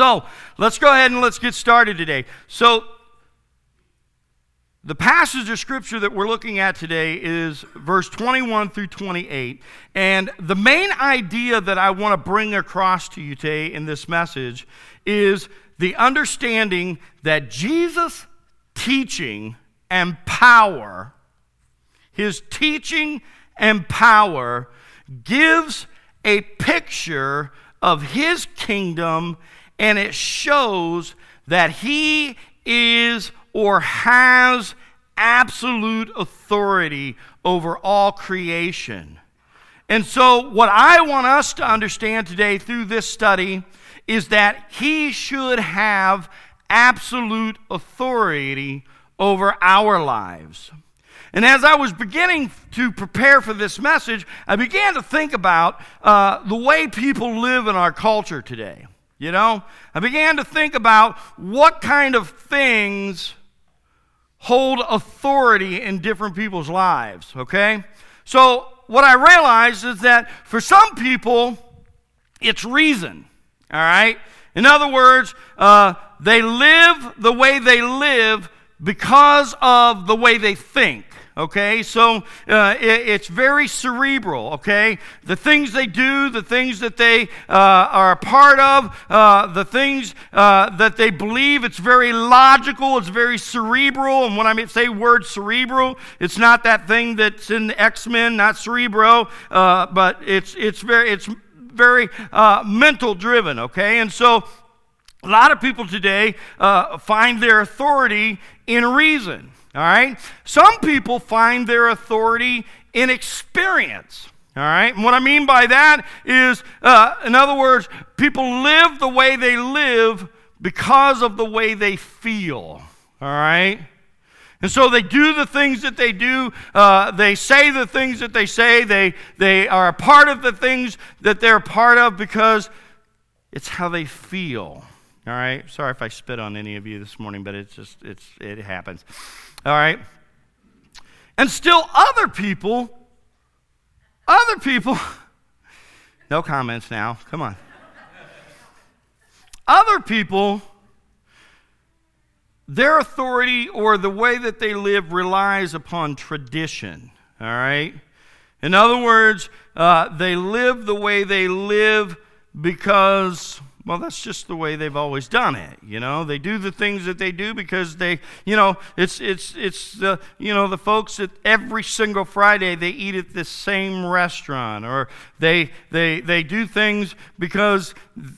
So let's go ahead and let's get started today. So, the passage of scripture that we're looking at today is verse 21 through 28. And the main idea that I want to bring across to you today in this message is the understanding that Jesus' teaching and power, his teaching and power, gives a picture of his kingdom and it shows that he is or has absolute authority over all creation. And so, what I want us to understand today through this study is that he should have absolute authority over our lives. And as I was beginning to prepare for this message, I began to think about uh, the way people live in our culture today. You know, I began to think about what kind of things hold authority in different people's lives, okay? So, what I realized is that for some people, it's reason, all right? In other words, uh, they live the way they live because of the way they think okay? So uh, it, it's very cerebral, okay? The things they do, the things that they uh, are a part of, uh, the things uh, that they believe, it's very logical, it's very cerebral. And when I say word cerebral, it's not that thing that's in the X Men, not cerebro, uh, but it's, it's very, it's very uh, mental driven, okay? And so a lot of people today find their authority in reason. All right? Some people find their authority in experience. All right? And what I mean by that is, uh, in other words, people live the way they live because of the way they feel. All right? And so they do the things that they do. Uh, they say the things that they say. They, they are a part of the things that they're a part of because it's how they feel. All right? Sorry if I spit on any of you this morning, but it's just, it's, it happens. All right? And still, other people, other people, no comments now, come on. Other people, their authority or the way that they live relies upon tradition, all right? In other words, uh, they live the way they live because well, that's just the way they've always done it. You know, they do the things that they do because they, you know, it's it's it's the you know the folks that every single Friday they eat at the same restaurant, or they they they do things because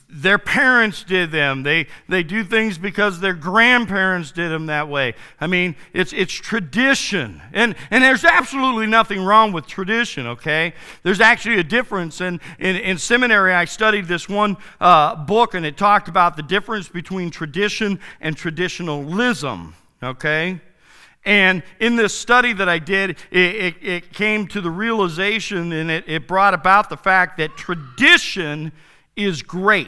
their parents did them. They they do things because their grandparents did them that way. I mean, it's it's tradition, and and there's absolutely nothing wrong with tradition. Okay, there's actually a difference. And in in seminary, I studied this one uh, book, and it talked about the difference between tradition and traditionalism. Okay. And in this study that I did, it, it, it came to the realization and it, it brought about the fact that tradition is great.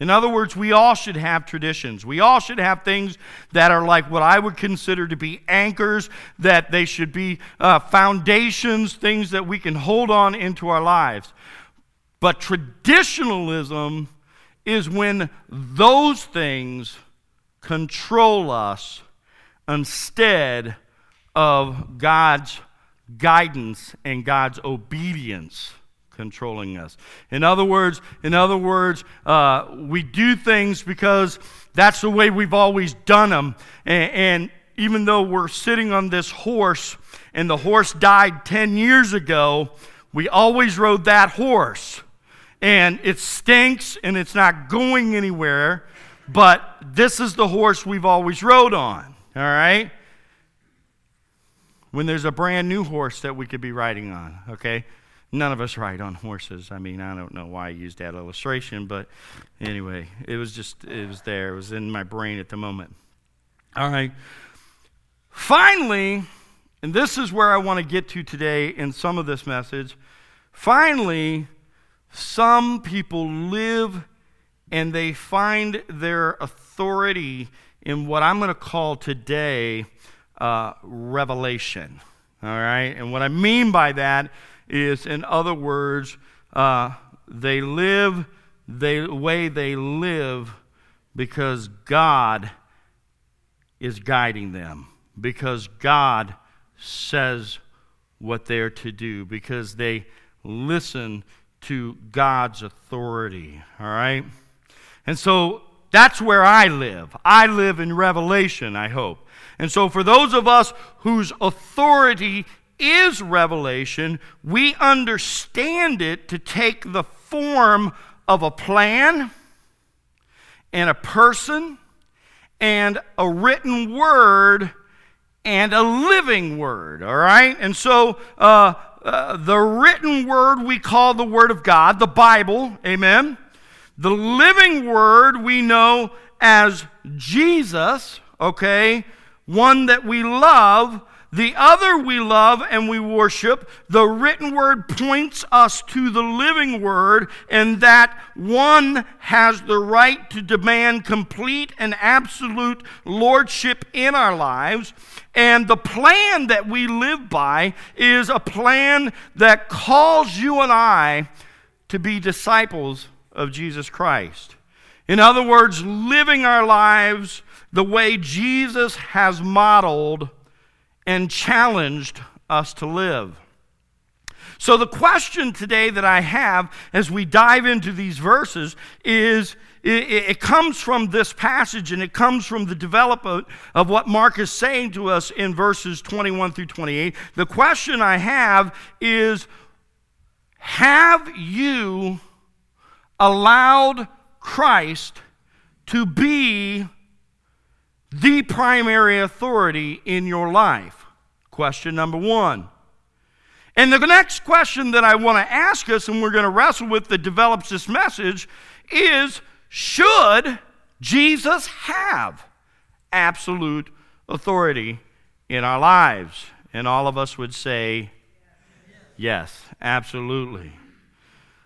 In other words, we all should have traditions. We all should have things that are like what I would consider to be anchors, that they should be uh, foundations, things that we can hold on into our lives. But traditionalism is when those things control us instead of God's guidance and God's obedience controlling us. In other words, in other words, uh, we do things because that's the way we've always done them. And, and even though we're sitting on this horse and the horse died 10 years ago, we always rode that horse. And it stinks and it's not going anywhere, but this is the horse we've always rode on. All right? When there's a brand new horse that we could be riding on, okay? None of us ride on horses. I mean, I don't know why I used that illustration, but anyway, it was just, it was there. It was in my brain at the moment. All right. Finally, and this is where I want to get to today in some of this message. Finally, some people live and they find their authority in what I'm going to call today uh, revelation. All right? And what I mean by that is, in other words, uh, they live the way they live because God is guiding them, because God says what they're to do, because they listen to God's authority. All right? And so that's where I live. I live in revelation, I hope. And so, for those of us whose authority is revelation, we understand it to take the form of a plan and a person and a written word and a living word, all right? And so uh, uh, the written word we call the Word of God, the Bible, amen. The living word we know as Jesus, okay? One that we love the other we love and we worship. The written word points us to the living word, and that one has the right to demand complete and absolute lordship in our lives. And the plan that we live by is a plan that calls you and I to be disciples of Jesus Christ. In other words, living our lives the way Jesus has modeled and challenged us to live. So, the question today that I have as we dive into these verses is it, comes from this passage and it comes from the development of what Mark is saying to us in verses 21 through 28. The question I have is Have you allowed Christ to be the primary authority in your life? Question number one. And the next question that I want to ask us, and we're going to wrestle with that develops this message, is should Jesus have absolute authority in our lives? And all of us would say, yes, absolutely.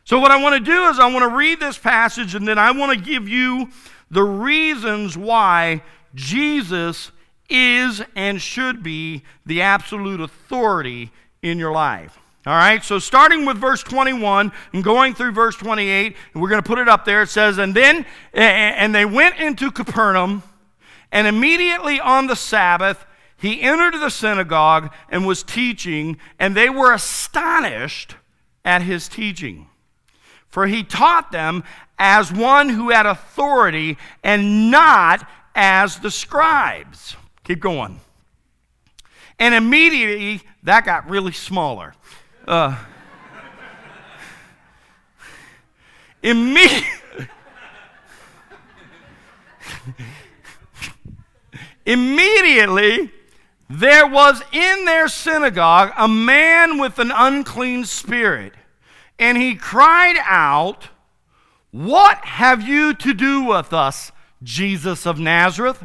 So, what I want to do is, I want to read this passage and then I want to give you the reasons why Jesus is and should be the absolute authority in your life. All right, so starting with verse 21 and going through verse 28, we're going to put it up there. It says, And then, and they went into Capernaum, and immediately on the Sabbath, he entered the synagogue and was teaching, and they were astonished at his teaching. For he taught them as one who had authority and not as the scribes. Keep going. And immediately that got really smaller. Uh, immediately. Immediately, there was in their synagogue a man with an unclean spirit, and he cried out, What have you to do with us, Jesus of Nazareth?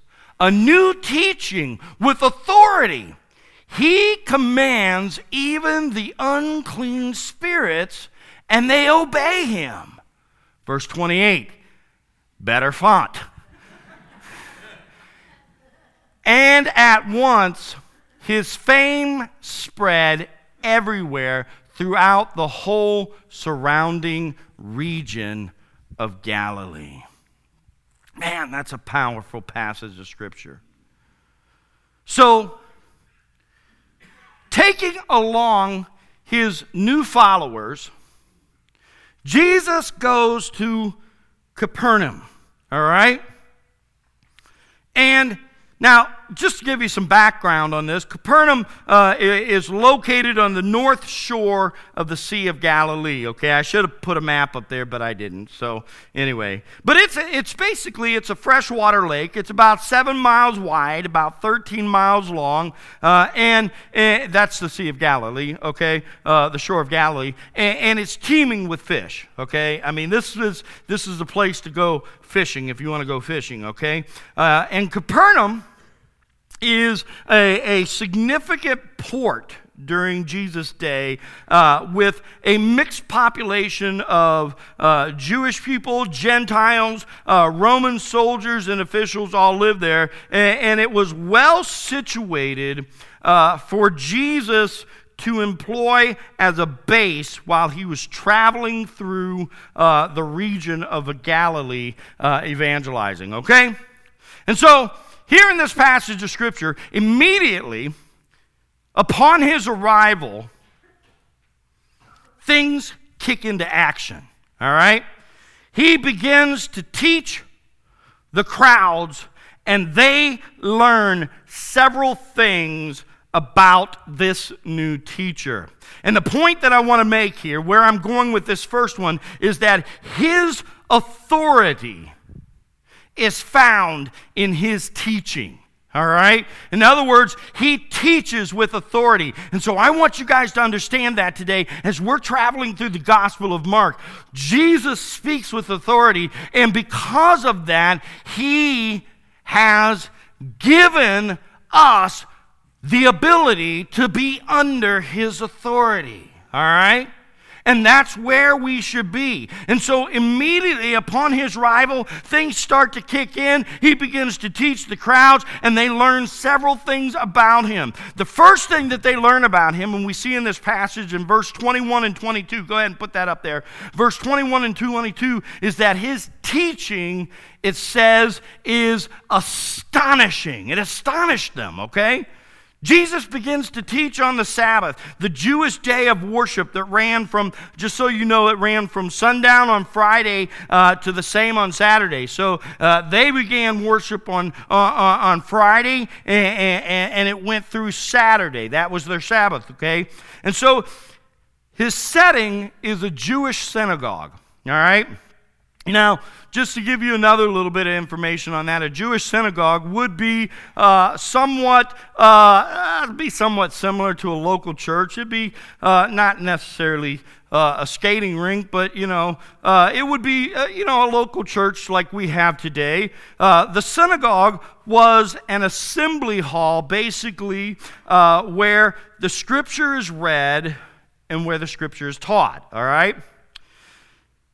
A new teaching with authority he commands even the unclean spirits, and they obey him. Verse 28, better font. and at once his fame spread everywhere throughout the whole surrounding region of Galilee. Man, that's a powerful passage of Scripture. So, taking along his new followers, Jesus goes to Capernaum. All right? And now, just to give you some background on this, Capernaum uh, is located on the north shore of the Sea of Galilee. Okay, I should have put a map up there, but I didn't. So anyway, but it's it's basically it's a freshwater lake. It's about seven miles wide, about 13 miles long, uh, and, and, that's the Sea of Galilee. Okay, uh, the shore of Galilee, and, and it's teeming with fish. Okay, I mean this is this is the place to go fishing if you want to go fishing. Okay, uh, and Capernaum is a, a significant port during Jesus' day uh, with a mixed population of uh, Jewish people, Gentiles, uh, Roman soldiers, and officials all lived there. And, and it was well situated uh, for Jesus to employ as a base while he was traveling through uh, the region of Galilee uh, evangelizing. Okay? And so, here in this passage of Scripture, immediately upon his arrival, things kick into action. All right? He begins to teach the crowds, and they learn several things about this new teacher. And the point that I want to make here, where I'm going with this first one, is that his authority is found in his teaching. All right? In other words, he teaches with authority. And so I want you guys to understand that today as we're traveling through the Gospel of Mark. Jesus speaks with authority, and because of that, he has given us the ability to be under his authority. All right? And that's where we should be. And so, immediately upon his arrival, things start to kick in. He begins to teach the crowds, and they learn several things about him. The first thing that they learn about him, and we see in this passage in verse 21 and 22, go ahead and put that up there. Verse 21 and 22 is that his teaching, it says, is astonishing. It astonished them, okay? Jesus begins to teach on the Sabbath, the Jewish day of worship that ran from, just so you know, it ran from sundown on Friday uh, to the same on Saturday. So uh, they began worship on, uh, uh on Friday and, and, and it went through Saturday. That was their Sabbath, okay? And so his setting is a Jewish synagogue, all right? Now, just to give you another little bit of information on that, a Jewish synagogue would be uh, somewhat uh, be somewhat similar to a local church. It'd be uh, not necessarily uh, a skating rink, but you know, uh, it would be uh, you know a local church like we have today. the synagogue was an assembly hall, basically, where the scripture is read and where the scripture is taught. All right.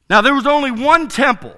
Now, there was only one temple,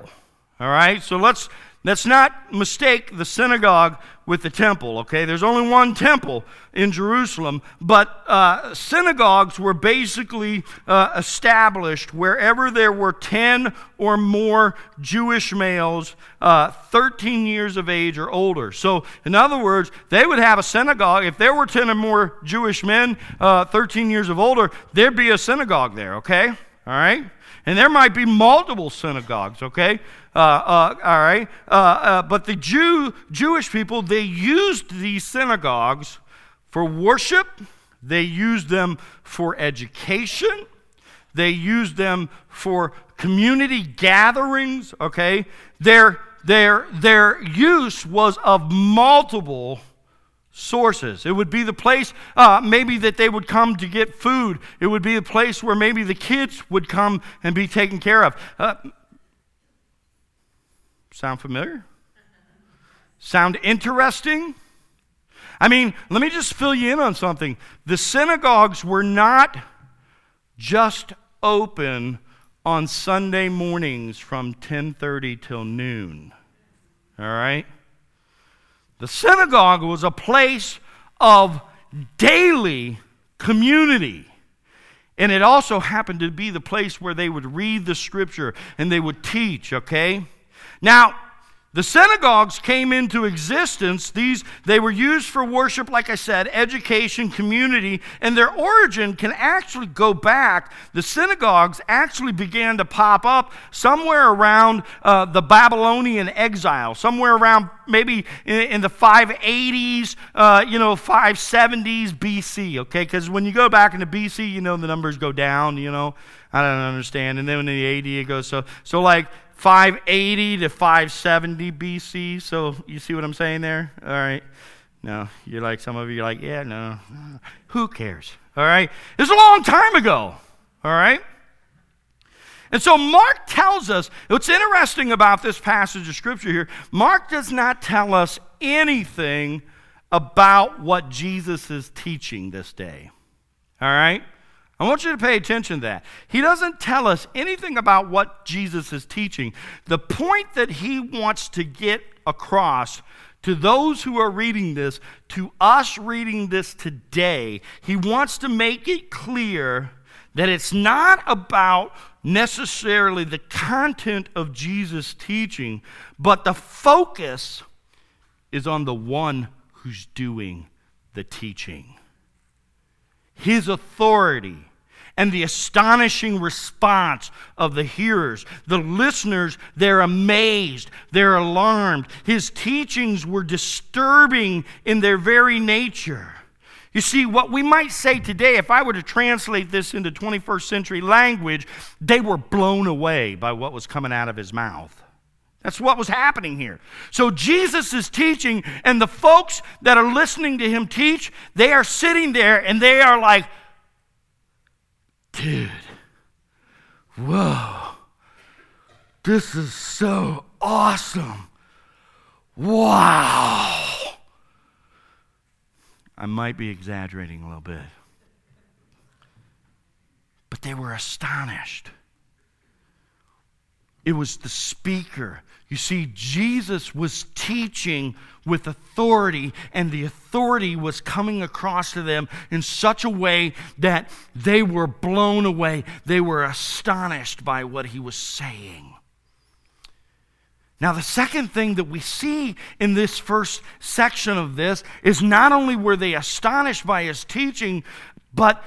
all right? So let's, let's not mistake the synagogue with the temple, okay? There's only one temple in Jerusalem, but uh, synagogues were basically uh, established wherever there were 10 or more Jewish males, uh, 13 years of age or older. So, in other words, they would have a synagogue. If there were 10 or more Jewish men, uh, 13 years of older, there'd be a synagogue there, okay? All right? And there might be multiple synagogues, okay? Uh, uh, all right? Uh, uh, but the Jew, Jewish people, they used these synagogues for worship, they used them for education, they used them for community gatherings, okay? Their, their, their use was of multiple sources. It would be the place uh, maybe that they would come to get food. It would be a place where maybe the kids would come and be taken care of. Uh, sound familiar? Sound interesting? I mean, let me just fill you in on something. The synagogues were not just open on Sunday mornings from 10:30 till noon. All right? The synagogue was a place of daily community. And it also happened to be the place where they would read the scripture and they would teach, okay? Now, The synagogues came into existence. These they were used for worship, like I said, education, community, and their origin can actually go back. The synagogues actually began to pop up somewhere around uh, the Babylonian exile, somewhere around maybe in, in the 580s, uh, you know, 570s BC. Okay, because when you go back into BC, you know the numbers go down. You know, I don't understand, and then in the AD it goes so so like 580 to 570 BC. So you see what I'm saying there? All right. No, you're like, some of you are like, yeah, no. Who cares? All right. It's a long time ago. All right. And so Mark tells us what's interesting about this passage of scripture here. Mark does not tell us anything about what Jesus is teaching this day. All right? I want you to pay attention to that. He doesn't tell us anything about what Jesus is teaching. The point that he wants to get across to those who are reading this, to us reading this today, he wants to make it clear that it's not about necessarily the content of Jesus' teaching, but the focus is on the one who's doing the teaching. His authority and the astonishing response of the hearers. The listeners, they're amazed, they're alarmed. His teachings were disturbing in their very nature. You see, what we might say today, if I were to translate this into 21st century language, they were blown away by what was coming out of his mouth. That's what was happening here. So Jesus is teaching, and the folks that are listening to him teach, they are sitting there and they are like, Dude, whoa, this is so awesome. Wow. I might be exaggerating a little bit. But they were astonished. It was the speaker. You see, Jesus was teaching with authority, and the authority was coming across to them in such a way that they were blown away. They were astonished by what he was saying. Now, the second thing that we see in this first section of this is not only were they astonished by his teaching, but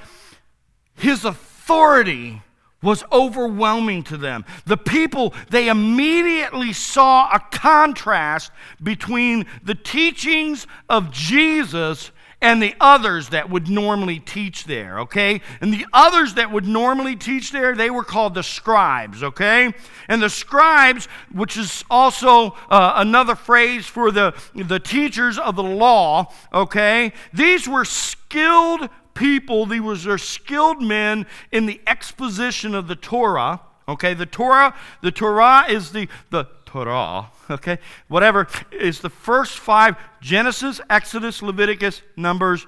his authority was overwhelming to them. The people, they immediately saw a contrast between the teachings of Jesus and the others that would normally teach there, okay? And the others that would normally teach there, they were called the scribes, okay? And the scribes, which is also uh, another phrase for the, the teachers of the law, okay? These were skilled people, these were skilled men in the exposition of the Torah. Okay, the Torah, the Torah is the, the Torah, okay, whatever, is the first five Genesis, Exodus, Leviticus, Numbers,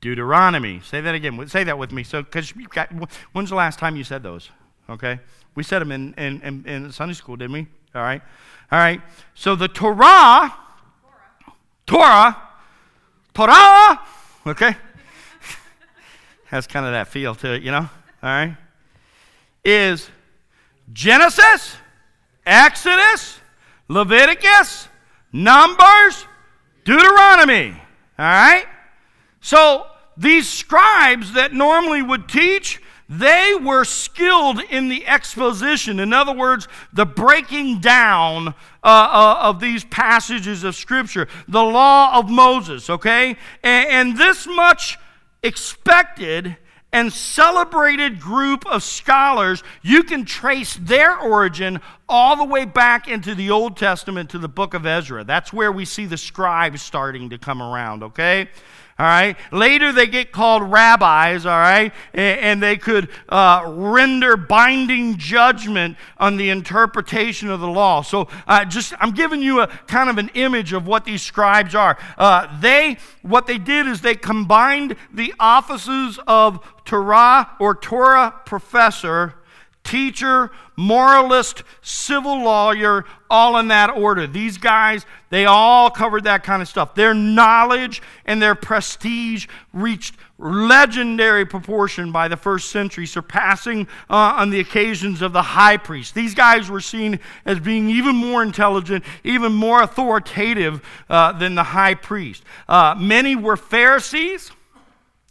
Deuteronomy. Say that again. Say that with me. So, because when's the last time you said those? Okay, we said them in, in, in, in Sunday school, didn't we? All right, all right. So the Torah, Torah, Torah, okay, has kind of that feel to it, you know? All right? Is Genesis, Exodus, Leviticus, Numbers, Deuteronomy. All right? So these scribes that normally would teach, they were skilled in the exposition. In other words, the breaking down uh, uh, of these passages of Scripture, the law of Moses, okay? And, and this much expected and celebrated group of scholars, you can trace their origin all the way back into the Old Testament to the book of Ezra. That's where we see the scribes starting to come around, okay? All right? Later, they get called rabbis, all right? And, they could uh, render binding judgment on the interpretation of the law. So, uh, just I'm giving you a kind of an image of what these scribes are. Uh, they, what they did is they combined the offices of Torah or Torah professor teacher, moralist, civil lawyer, all in that order. These guys, they all covered that kind of stuff. Their knowledge and their prestige reached legendary proportion by the first century, surpassing uh, on the occasions of the high priest. These guys were seen as being even more intelligent, even more authoritative uh, than the high priest. Uh, many were Pharisees.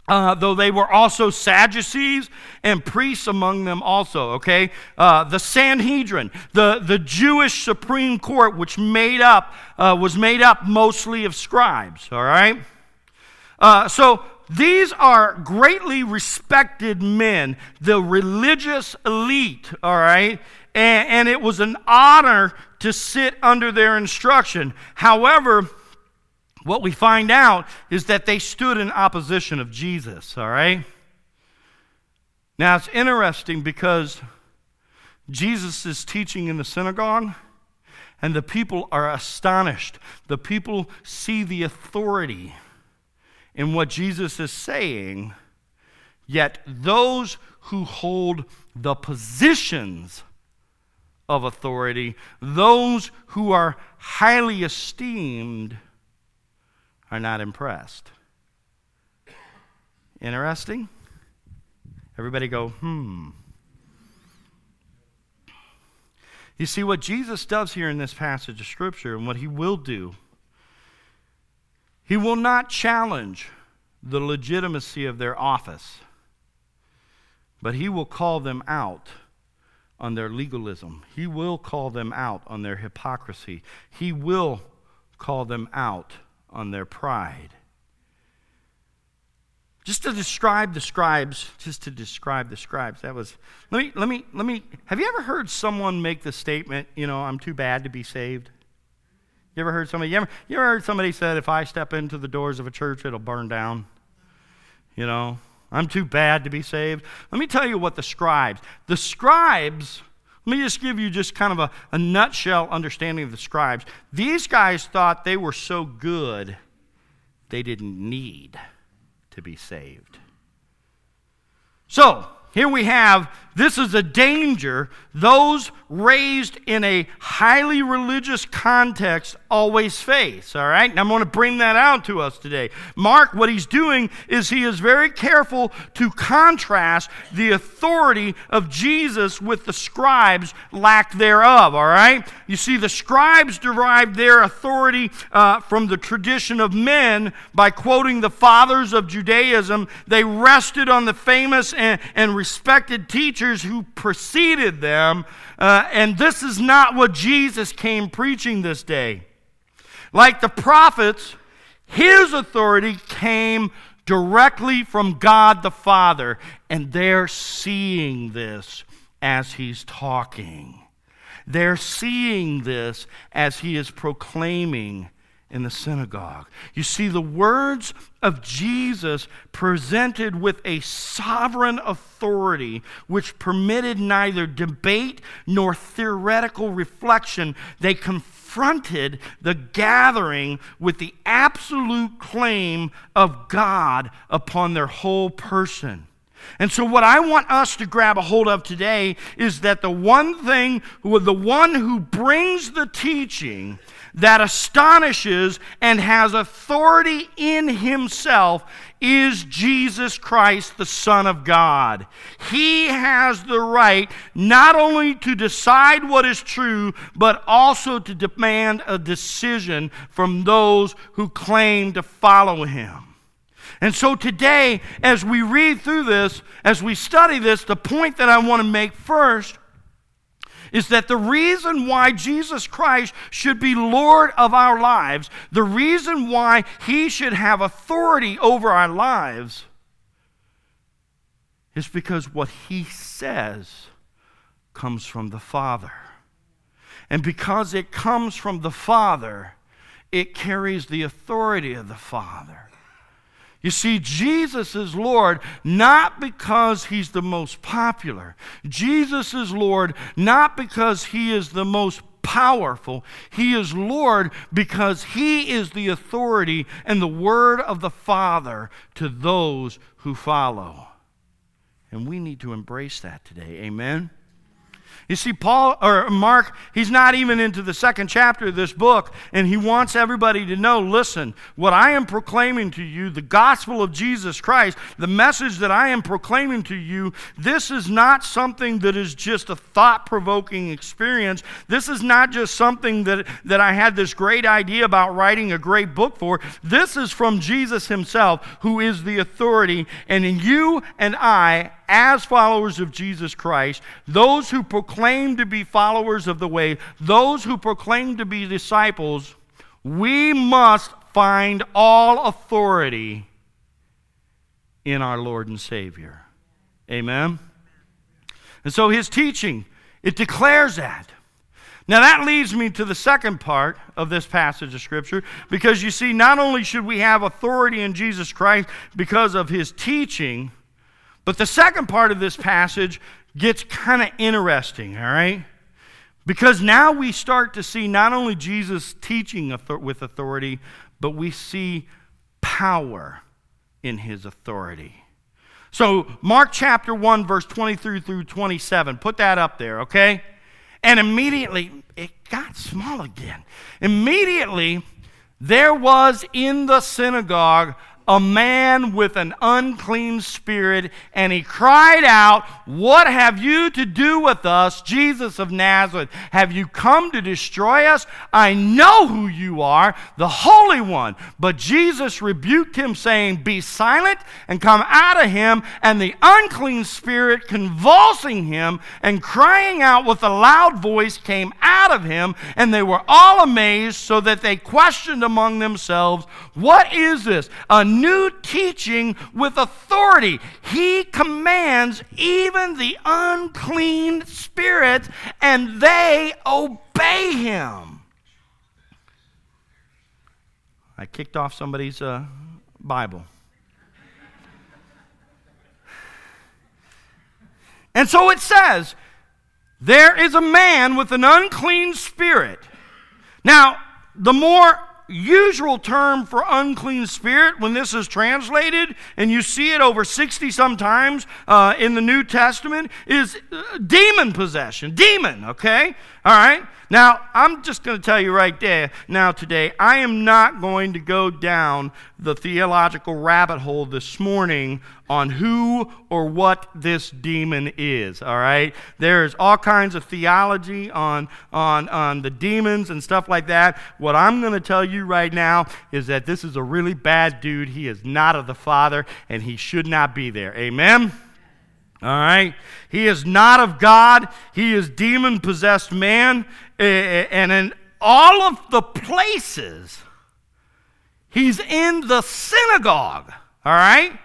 Uh, though they were also Sadducees and priests among them also, okay? Uh, the Sanhedrin, the, the Jewish Supreme Court, which made up, uh, was made up mostly of scribes, all right? Uh, so these are greatly respected men, the religious elite, all right? And, and it was an honor to sit under their instruction. However, what we find out is that they stood in opposition of Jesus, all right? Now it's interesting because Jesus is teaching in the synagogue and the people are astonished. The people see the authority in what Jesus is saying, yet those who hold the positions of authority, those who are highly esteemed, are not impressed. Interesting? Everybody go, hmm. You see, what Jesus does here in this passage of Scripture and what he will do, he will not challenge the legitimacy of their office, but he will call them out on their legalism. He will call them out on their hypocrisy. He will call them out on their pride. Just to describe the scribes, just to describe the scribes, that was, let me, let me, let me, have you ever heard someone make the statement, you know, I'm too bad to be saved? You ever heard somebody, you ever, you ever heard somebody said, if I step into the doors of a church, it'll burn down? You know, I'm too bad to be saved. Let me tell you what the scribes, the scribes, let me just give you just kind of a, a nutshell understanding of the scribes. These guys thought they were so good they didn't need to be saved. So, here we have this is a danger those raised in a highly religious context always face, all right? And I'm going to bring that out to us today. Mark, what he's doing is he is very careful to contrast the authority of Jesus with the scribes' lack thereof, all right? You see, the scribes derived their authority uh, from the tradition of men by quoting the fathers of Judaism. They rested on the famous and, and respected teachers who preceded them. Uh, and this is not what Jesus came preaching this day. Like the prophets, his authority came directly from God the Father, and they're seeing this as he's talking. They're seeing this as he is proclaiming in the synagogue. You see, the words of Jesus presented with a sovereign authority which permitted neither debate nor theoretical reflection. They confronted the gathering with the absolute claim of God upon their whole person. And so, what I want us to grab a hold of today is that the one thing, the one who brings the teaching that astonishes and has authority in himself is Jesus Christ, the Son of God. He has the right not only to decide what is true, but also to demand a decision from those who claim to follow him. And so today, as we read through this, as we study this, the point that I want to make first is that the reason why Jesus Christ should be Lord of our lives, the reason why he should have authority over our lives, is because what he says comes from the Father. And because it comes from the Father, it carries the authority of the Father. You see, Jesus is Lord not because he's the most popular. Jesus is Lord not because he is the most powerful. He is Lord because he is the authority and the word of the Father to those who follow. And we need to embrace that today. Amen. You see, Paul or Mark, he's not even into the second chapter of this book, and he wants everybody to know listen, what I am proclaiming to you, the gospel of Jesus Christ, the message that I am proclaiming to you, this is not something that is just a thought provoking experience. This is not just something that, that I had this great idea about writing a great book for. This is from Jesus himself, who is the authority, and in you and I, as followers of Jesus Christ, those who proclaim to be followers of the way, those who proclaim to be disciples, we must find all authority in our Lord and Savior. Amen? And so his teaching, it declares that. Now, that leads me to the second part of this passage of Scripture because you see, not only should we have authority in Jesus Christ because of his teaching, but the second part of this passage gets kind of interesting, all right? Because now we start to see not only Jesus teaching with authority, but we see power in his authority. So, Mark chapter 1, verse 23 through 27, put that up there, okay? And immediately, it got small again. Immediately, there was in the synagogue a man with an unclean spirit, and he cried out, What have you to do with us, Jesus of Nazareth? Have you come to destroy us? I know who you are, the Holy One. But Jesus rebuked him, saying, Be silent and come out of him. And the unclean spirit, convulsing him and crying out with a loud voice, came out of him. And they were all amazed, so that they questioned among themselves, What is this? A new teaching with authority. He commands even the unclean spirits, and they obey him. I kicked off somebody's uh, Bible. And so it says, there is a man with an unclean spirit. Now, the more usual term for unclean spirit when this is translated, and you see it over 60 sometimes uh, in the New Testament, is uh, demon possession. Demon, okay? All right? Now, I'm just going to tell you right there now today, I am not going to go down the theological rabbit hole this morning on who or what this demon is, all right? There's all kinds of theology on, on, on the demons and stuff like that. What I'm going to tell you right now is that this is a really bad dude. He is not of the Father, and he should not be there. Amen? All right? He is not of God. He is demon possessed man. And in all of the places, he's in the synagogue. All right?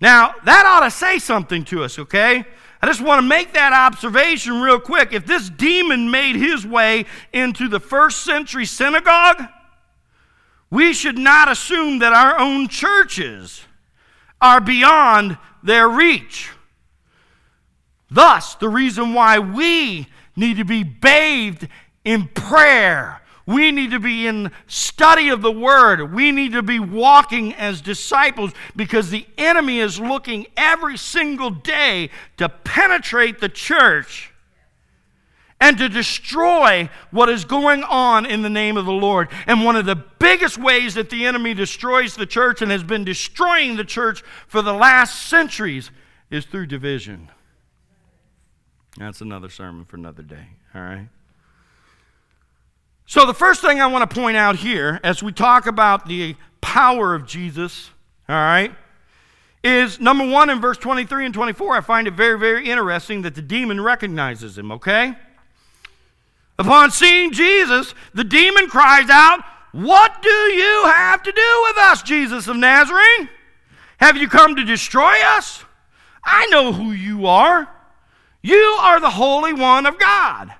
Now, that ought to say something to us, okay? I just want to make that observation real quick. If this demon made his way into the first century synagogue, we should not assume that our own churches are beyond their reach. Thus, the reason why we need to be bathed in prayer. We need to be in study of the Word. We need to be walking as disciples because the enemy is looking every single day to penetrate the church and to destroy what is going on in the name of the Lord. And one of the biggest ways that the enemy destroys the church and has been destroying the church for the last centuries is through division. That's another sermon for another day, all right? So, the first thing I want to point out here as we talk about the power of Jesus, all right, is number one in verse 23 and 24. I find it very, very interesting that the demon recognizes him, okay? Upon seeing Jesus, the demon cries out, What do you have to do with us, Jesus of Nazareth? Have you come to destroy us? I know who you are you are the Holy One of God.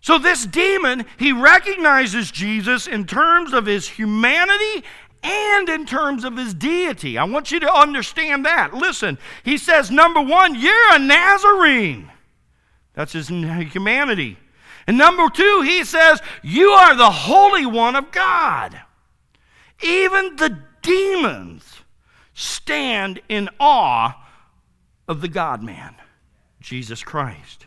So, this demon, he recognizes Jesus in terms of his humanity and in terms of his deity. I want you to understand that. Listen, he says, number one, you're a Nazarene. That's his humanity. And number two, he says, you are the Holy One of God. Even the demons stand in awe of the God man. Jesus Christ.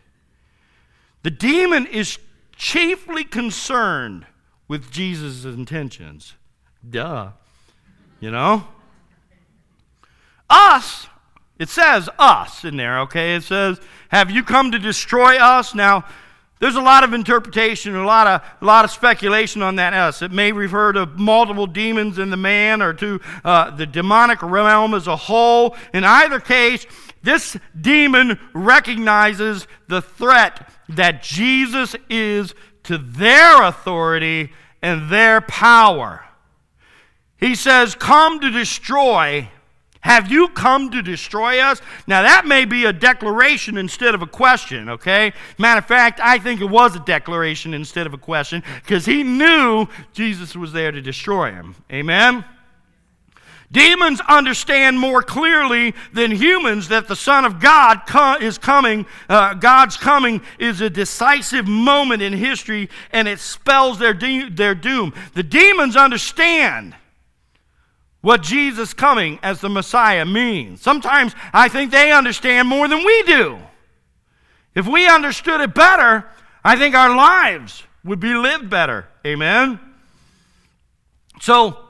The demon is chiefly concerned with Jesus' intentions. Duh. You know? Us, it says us in there, okay? It says, Have you come to destroy us? Now, there's a lot of interpretation, a lot of, a lot of speculation on that us. It may refer to multiple demons in the man or to uh, the demonic realm as a whole. In either case, this demon recognizes the threat that Jesus is to their authority and their power. He says, Come to destroy. Have you come to destroy us? Now, that may be a declaration instead of a question, okay? Matter of fact, I think it was a declaration instead of a question because he knew Jesus was there to destroy him. Amen? Demons understand more clearly than humans that the Son of God is coming. Uh, God's coming is a decisive moment in history and it spells their, de- their doom. The demons understand what Jesus coming as the Messiah means. Sometimes I think they understand more than we do. If we understood it better, I think our lives would be lived better. Amen? So,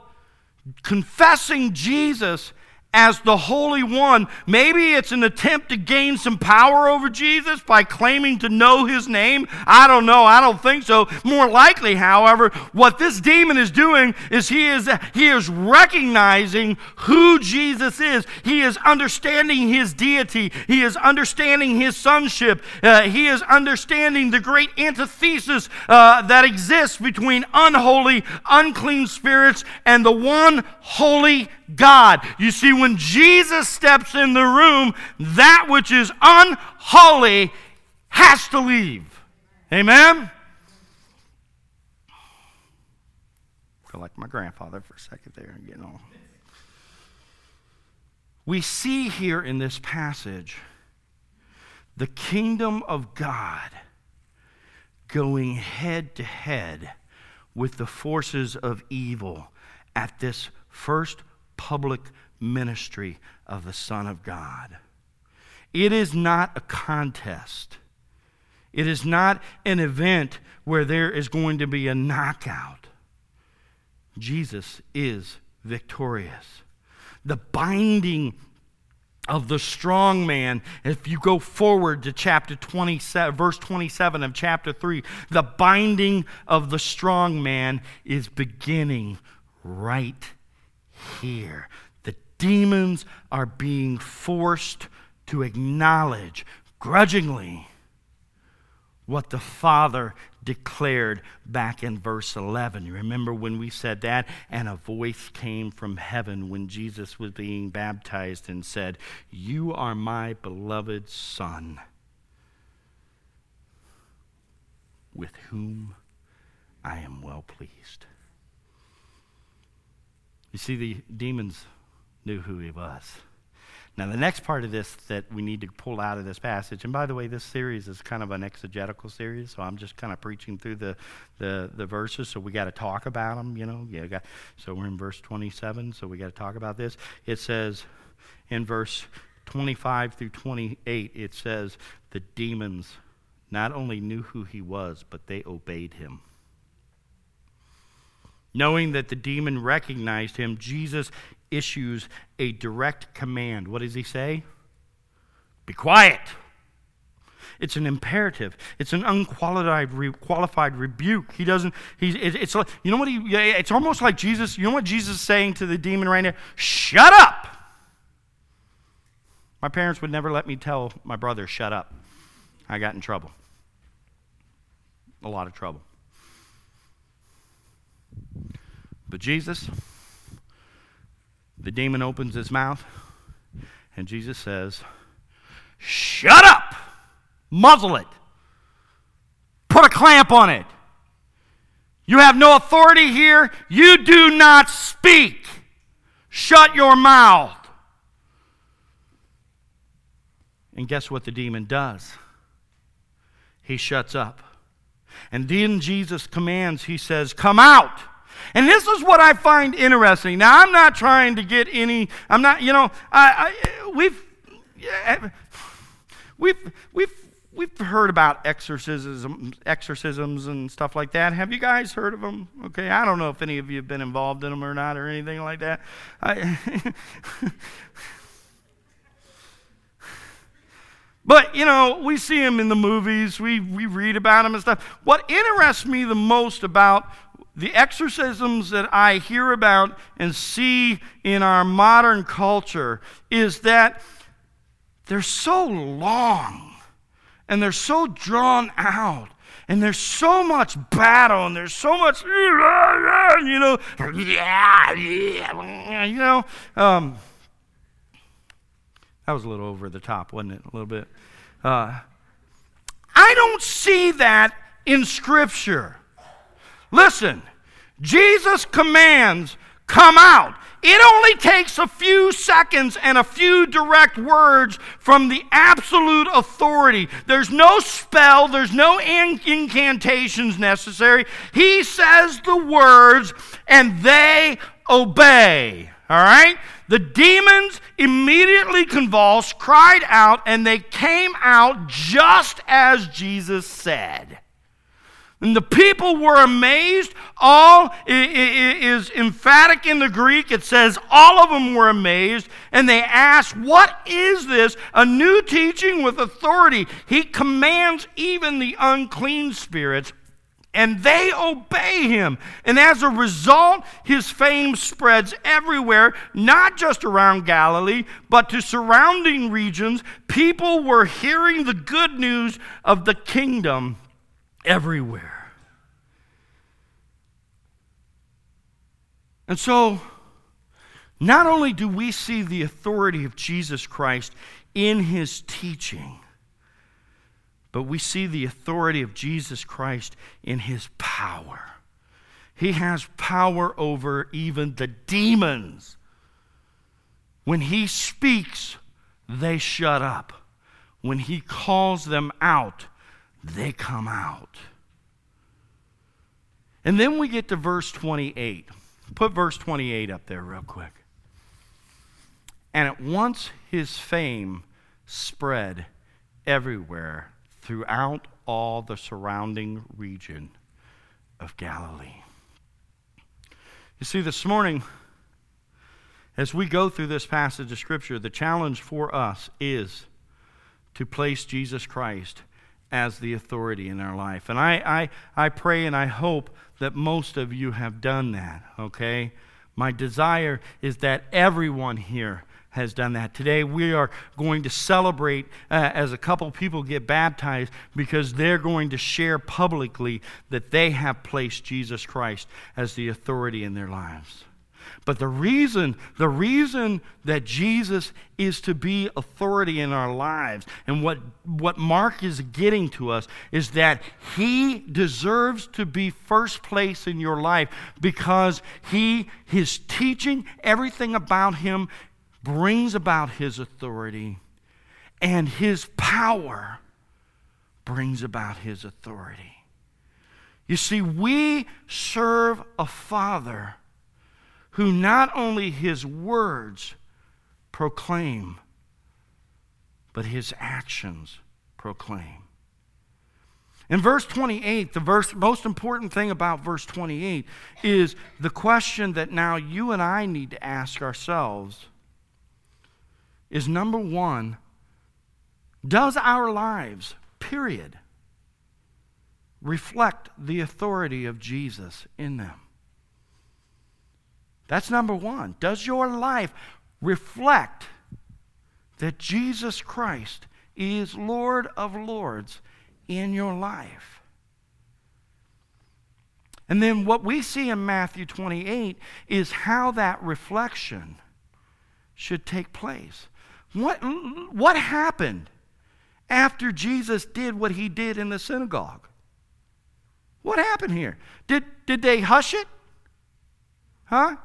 confessing Jesus as the Holy One. Maybe it's an attempt to gain some power over Jesus by claiming to know his name. I don't know. I don't think so. More likely, however, what this demon is doing is he is he is recognizing who Jesus is. He is understanding his deity. He is understanding his sonship. Uh, he is understanding the great antithesis uh, that exists between unholy, unclean spirits and the one holy God. You see, when Jesus steps in the room, that which is unholy has to leave. Amen? I feel like my grandfather for a second there, getting on. We see here in this passage the kingdom of God going head to head with the forces of evil at this first public ministry of the Son of God. It is not a contest. It is not an event where there is going to be a knockout. Jesus is victorious. The binding of the strong man, if you go forward to chapter 27, verse 27 of chapter 3, the binding of the strong man is beginning right here. The demons are being forced to acknowledge grudgingly what the Father declared back in verse 11. You remember when we said that? And a voice came from heaven when Jesus was being baptized and said, You are my beloved Son, with whom I am well pleased. You see, the demons knew who he was. Now, the next part of this that we need to pull out of this passage, and by the way, this series is kind of an exegetical series, so I'm just kind of preaching through the, the, the verses, so we got to talk about them, you know. Yeah, got, so we're in verse 27, so we got to talk about this. It says in verse 25 through 28, it says, the demons not only knew who he was, but they obeyed him. Knowing that the demon recognized him, Jesus issues a direct command. What does he say? Be quiet. It's an imperative. It's an unqualified re- qualified rebuke. He doesn't. He's. It, it's like you know what he. It's almost like Jesus. You know what Jesus is saying to the demon right now? Shut up. My parents would never let me tell my brother shut up. I got in trouble. A lot of trouble. But Jesus, the demon opens his mouth, and Jesus says, Shut up! Muzzle it. Put a clamp on it. You have no authority here. You do not speak. Shut your mouth. And guess what the demon does? He shuts up. And then Jesus commands, he says, Come out. And this is what I find interesting. Now, I'm not trying to get any, I'm not, you know, I, I we've, we've, we've, we've heard about exorcisms, exorcisms and stuff like that. Have you guys heard of them? Okay, I don't know if any of you have been involved in them or not or anything like that. I, but, you know, we see them in the movies, we, we read about them and stuff. What interests me the most about the exorcisms that I hear about and see in our modern culture is that they're so long and they're so drawn out and there's so much battle and there's so much you know yeah you know um, that was a little over the top wasn't it? A little bit. Uh, i don't see that in scripture. Listen jesus commands come out it only takes a few seconds and a few direct words from the absolute authority. There's no spell, there's no incantations necessary. He says the words and they obey. All right? The demons immediately convulsed, cried out, and they came out just as Jesus said. And the people were amazed. All is emphatic in the Greek. It says all of them were amazed. And they asked, What is this? A new teaching with authority. He commands even the unclean spirits, and they obey him. And as a result, his fame spreads everywhere, not just around Galilee, but to surrounding regions. People were hearing the good news of the kingdom everywhere. And so, not only do we see the authority of Jesus Christ in his teaching, but we see the authority of Jesus Christ in his power. He has power over even the demons. When he speaks, they shut up. When he calls them out, they come out. And then we get to verse 28. Put verse 28 up there, real quick. And at once his fame spread everywhere throughout all the surrounding region of Galilee. You see, this morning, as we go through this passage of Scripture, the challenge for us is to place Jesus Christ as the authority in our life. And I, I, I pray and I hope that most of you have done that, okay? My desire is that everyone here has done that. Today we are going to celebrate uh, as a couple people get baptized because they're going to share publicly that they have placed Jesus Christ as the authority in their lives. But the reason, the reason that Jesus is to be authority in our lives, and what, what Mark is getting to us, is that he deserves to be first place in your life because he, his teaching, everything about him brings about his authority, and his power brings about his authority. You see, we serve a Father who not only his words proclaim, but his actions proclaim. In verse 28, the verse, most important thing about verse 28 is the question that now you and I need to ask ourselves is number one, does our lives, period, reflect the authority of Jesus in them? That's number one. Does your life reflect that Jesus Christ is Lord of Lords in your life? And then what we see in Matthew 28 is how that reflection should take place. What, what happened after Jesus did what he did in the synagogue? What happened here? Did, did they hush it? Huh?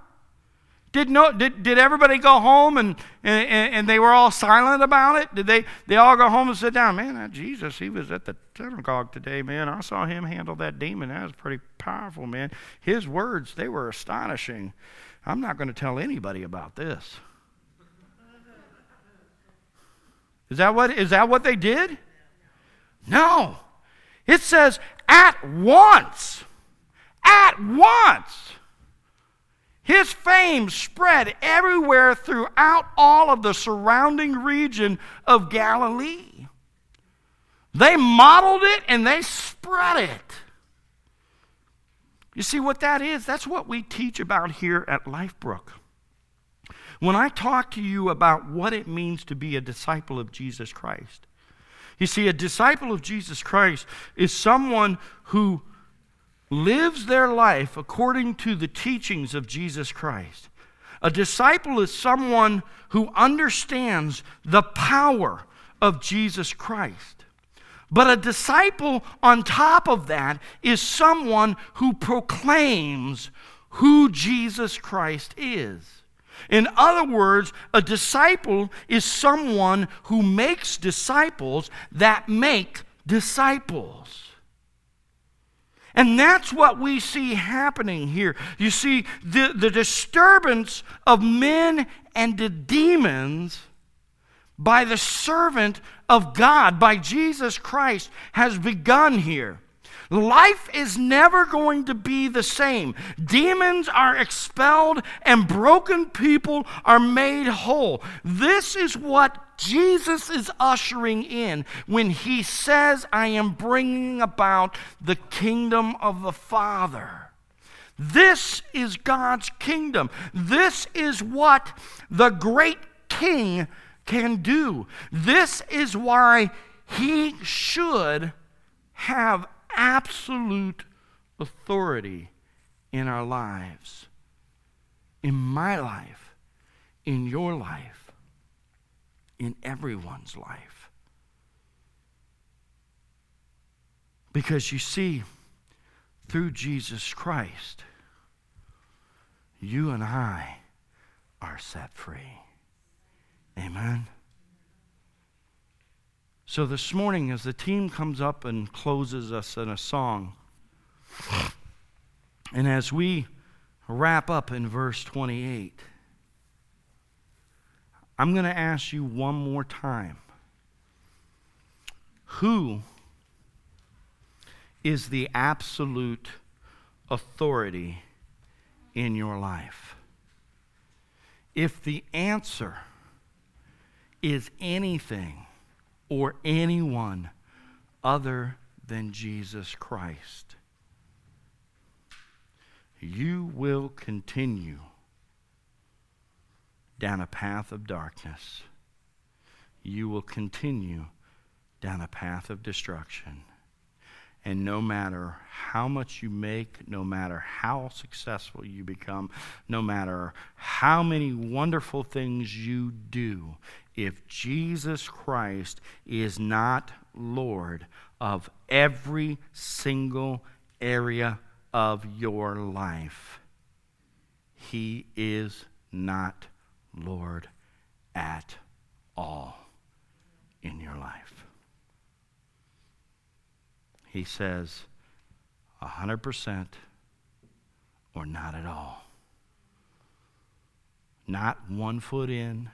Did, no, did, did everybody go home and, and, and they were all silent about it? Did they, they all go home and sit down? Man, that Jesus, he was at the synagogue today, man. I saw him handle that demon. That was pretty powerful, man. His words, they were astonishing. I'm not going to tell anybody about this. Is that what, is that what they did? No. It says at once. At once. His fame spread everywhere throughout all of the surrounding region of Galilee. They modeled it and they spread it. You see what that is? That's what we teach about here at Lifebrook. When I talk to you about what it means to be a disciple of Jesus Christ, you see, a disciple of Jesus Christ is someone who lives their life according to the teachings of Jesus Christ. A disciple is someone who understands the power of Jesus Christ. But a disciple, on top of that, is someone who proclaims who Jesus Christ is. In other words, a disciple is someone who makes disciples that make disciples. And that's what we see happening here. You see, the, the disturbance of men and the demons by the servant of God, by Jesus Christ, has begun here. Life is never going to be the same. Demons are expelled and broken people are made whole. This is what Jesus is ushering in when he says, I am bringing about the kingdom of the Father. This is God's kingdom. This is what the great king can do. This is why he should have absolute authority in our lives, in my life, in your life, in everyone's life. Because you see, through Jesus Christ, you and I are set free. Amen. So this morning, as the team comes up and closes us in a song, and as we wrap up in verse 28, I'm going to ask you one more time who is the absolute authority in your life? If the answer is anything or anyone other than Jesus Christ. You will continue down a path of darkness. You will continue down a path of destruction. And no matter how much you make, no matter how successful you become, no matter how many wonderful things you do, if Jesus Christ is not Lord of every single area of your life, he is not Lord at all in your life. He says, 100% or not at all. Not one foot in,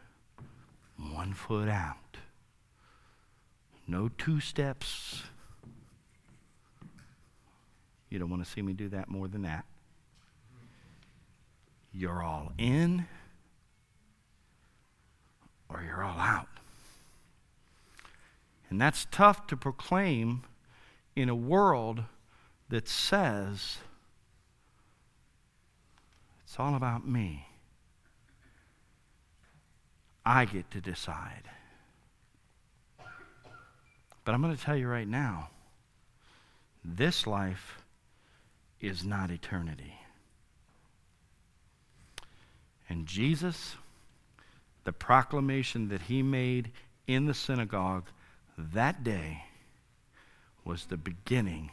one foot out. No two steps. You don't want to see me do that more than that. You're all in or you're all out. And that's tough to proclaim in a world that says it's all about me. I get to decide. But I'm going to tell you right now this life is not eternity. And Jesus, the proclamation that he made in the synagogue that day was the beginning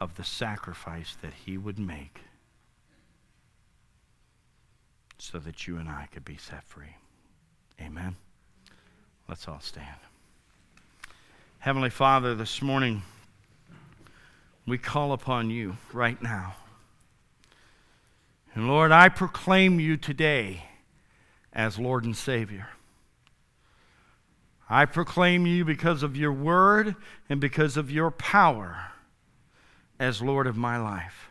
of the sacrifice that he would make so that you and I could be set free. Amen. Let's all stand. Heavenly Father, this morning we call upon you right now. And Lord, I proclaim you today as Lord and Savior. I proclaim you because of your word and because of your power as Lord of my life.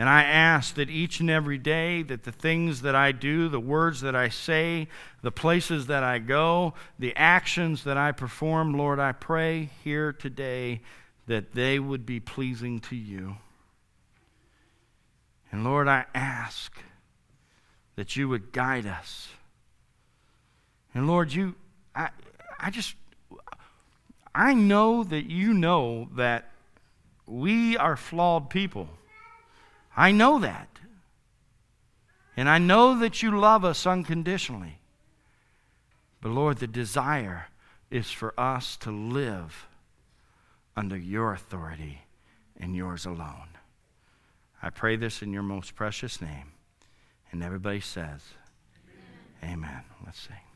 And I ask that each and every day that the things that I do, the words that I say, the places that I go, the actions that I perform, Lord, I pray here today that they would be pleasing to you. And Lord, I ask that you would guide us. And Lord, you I I just I know that you know that we are flawed people. I know that. And I know that you love us unconditionally. But Lord, the desire is for us to live under your authority and yours alone. I pray this in your most precious name. And everybody says, Amen. Amen. Let's sing.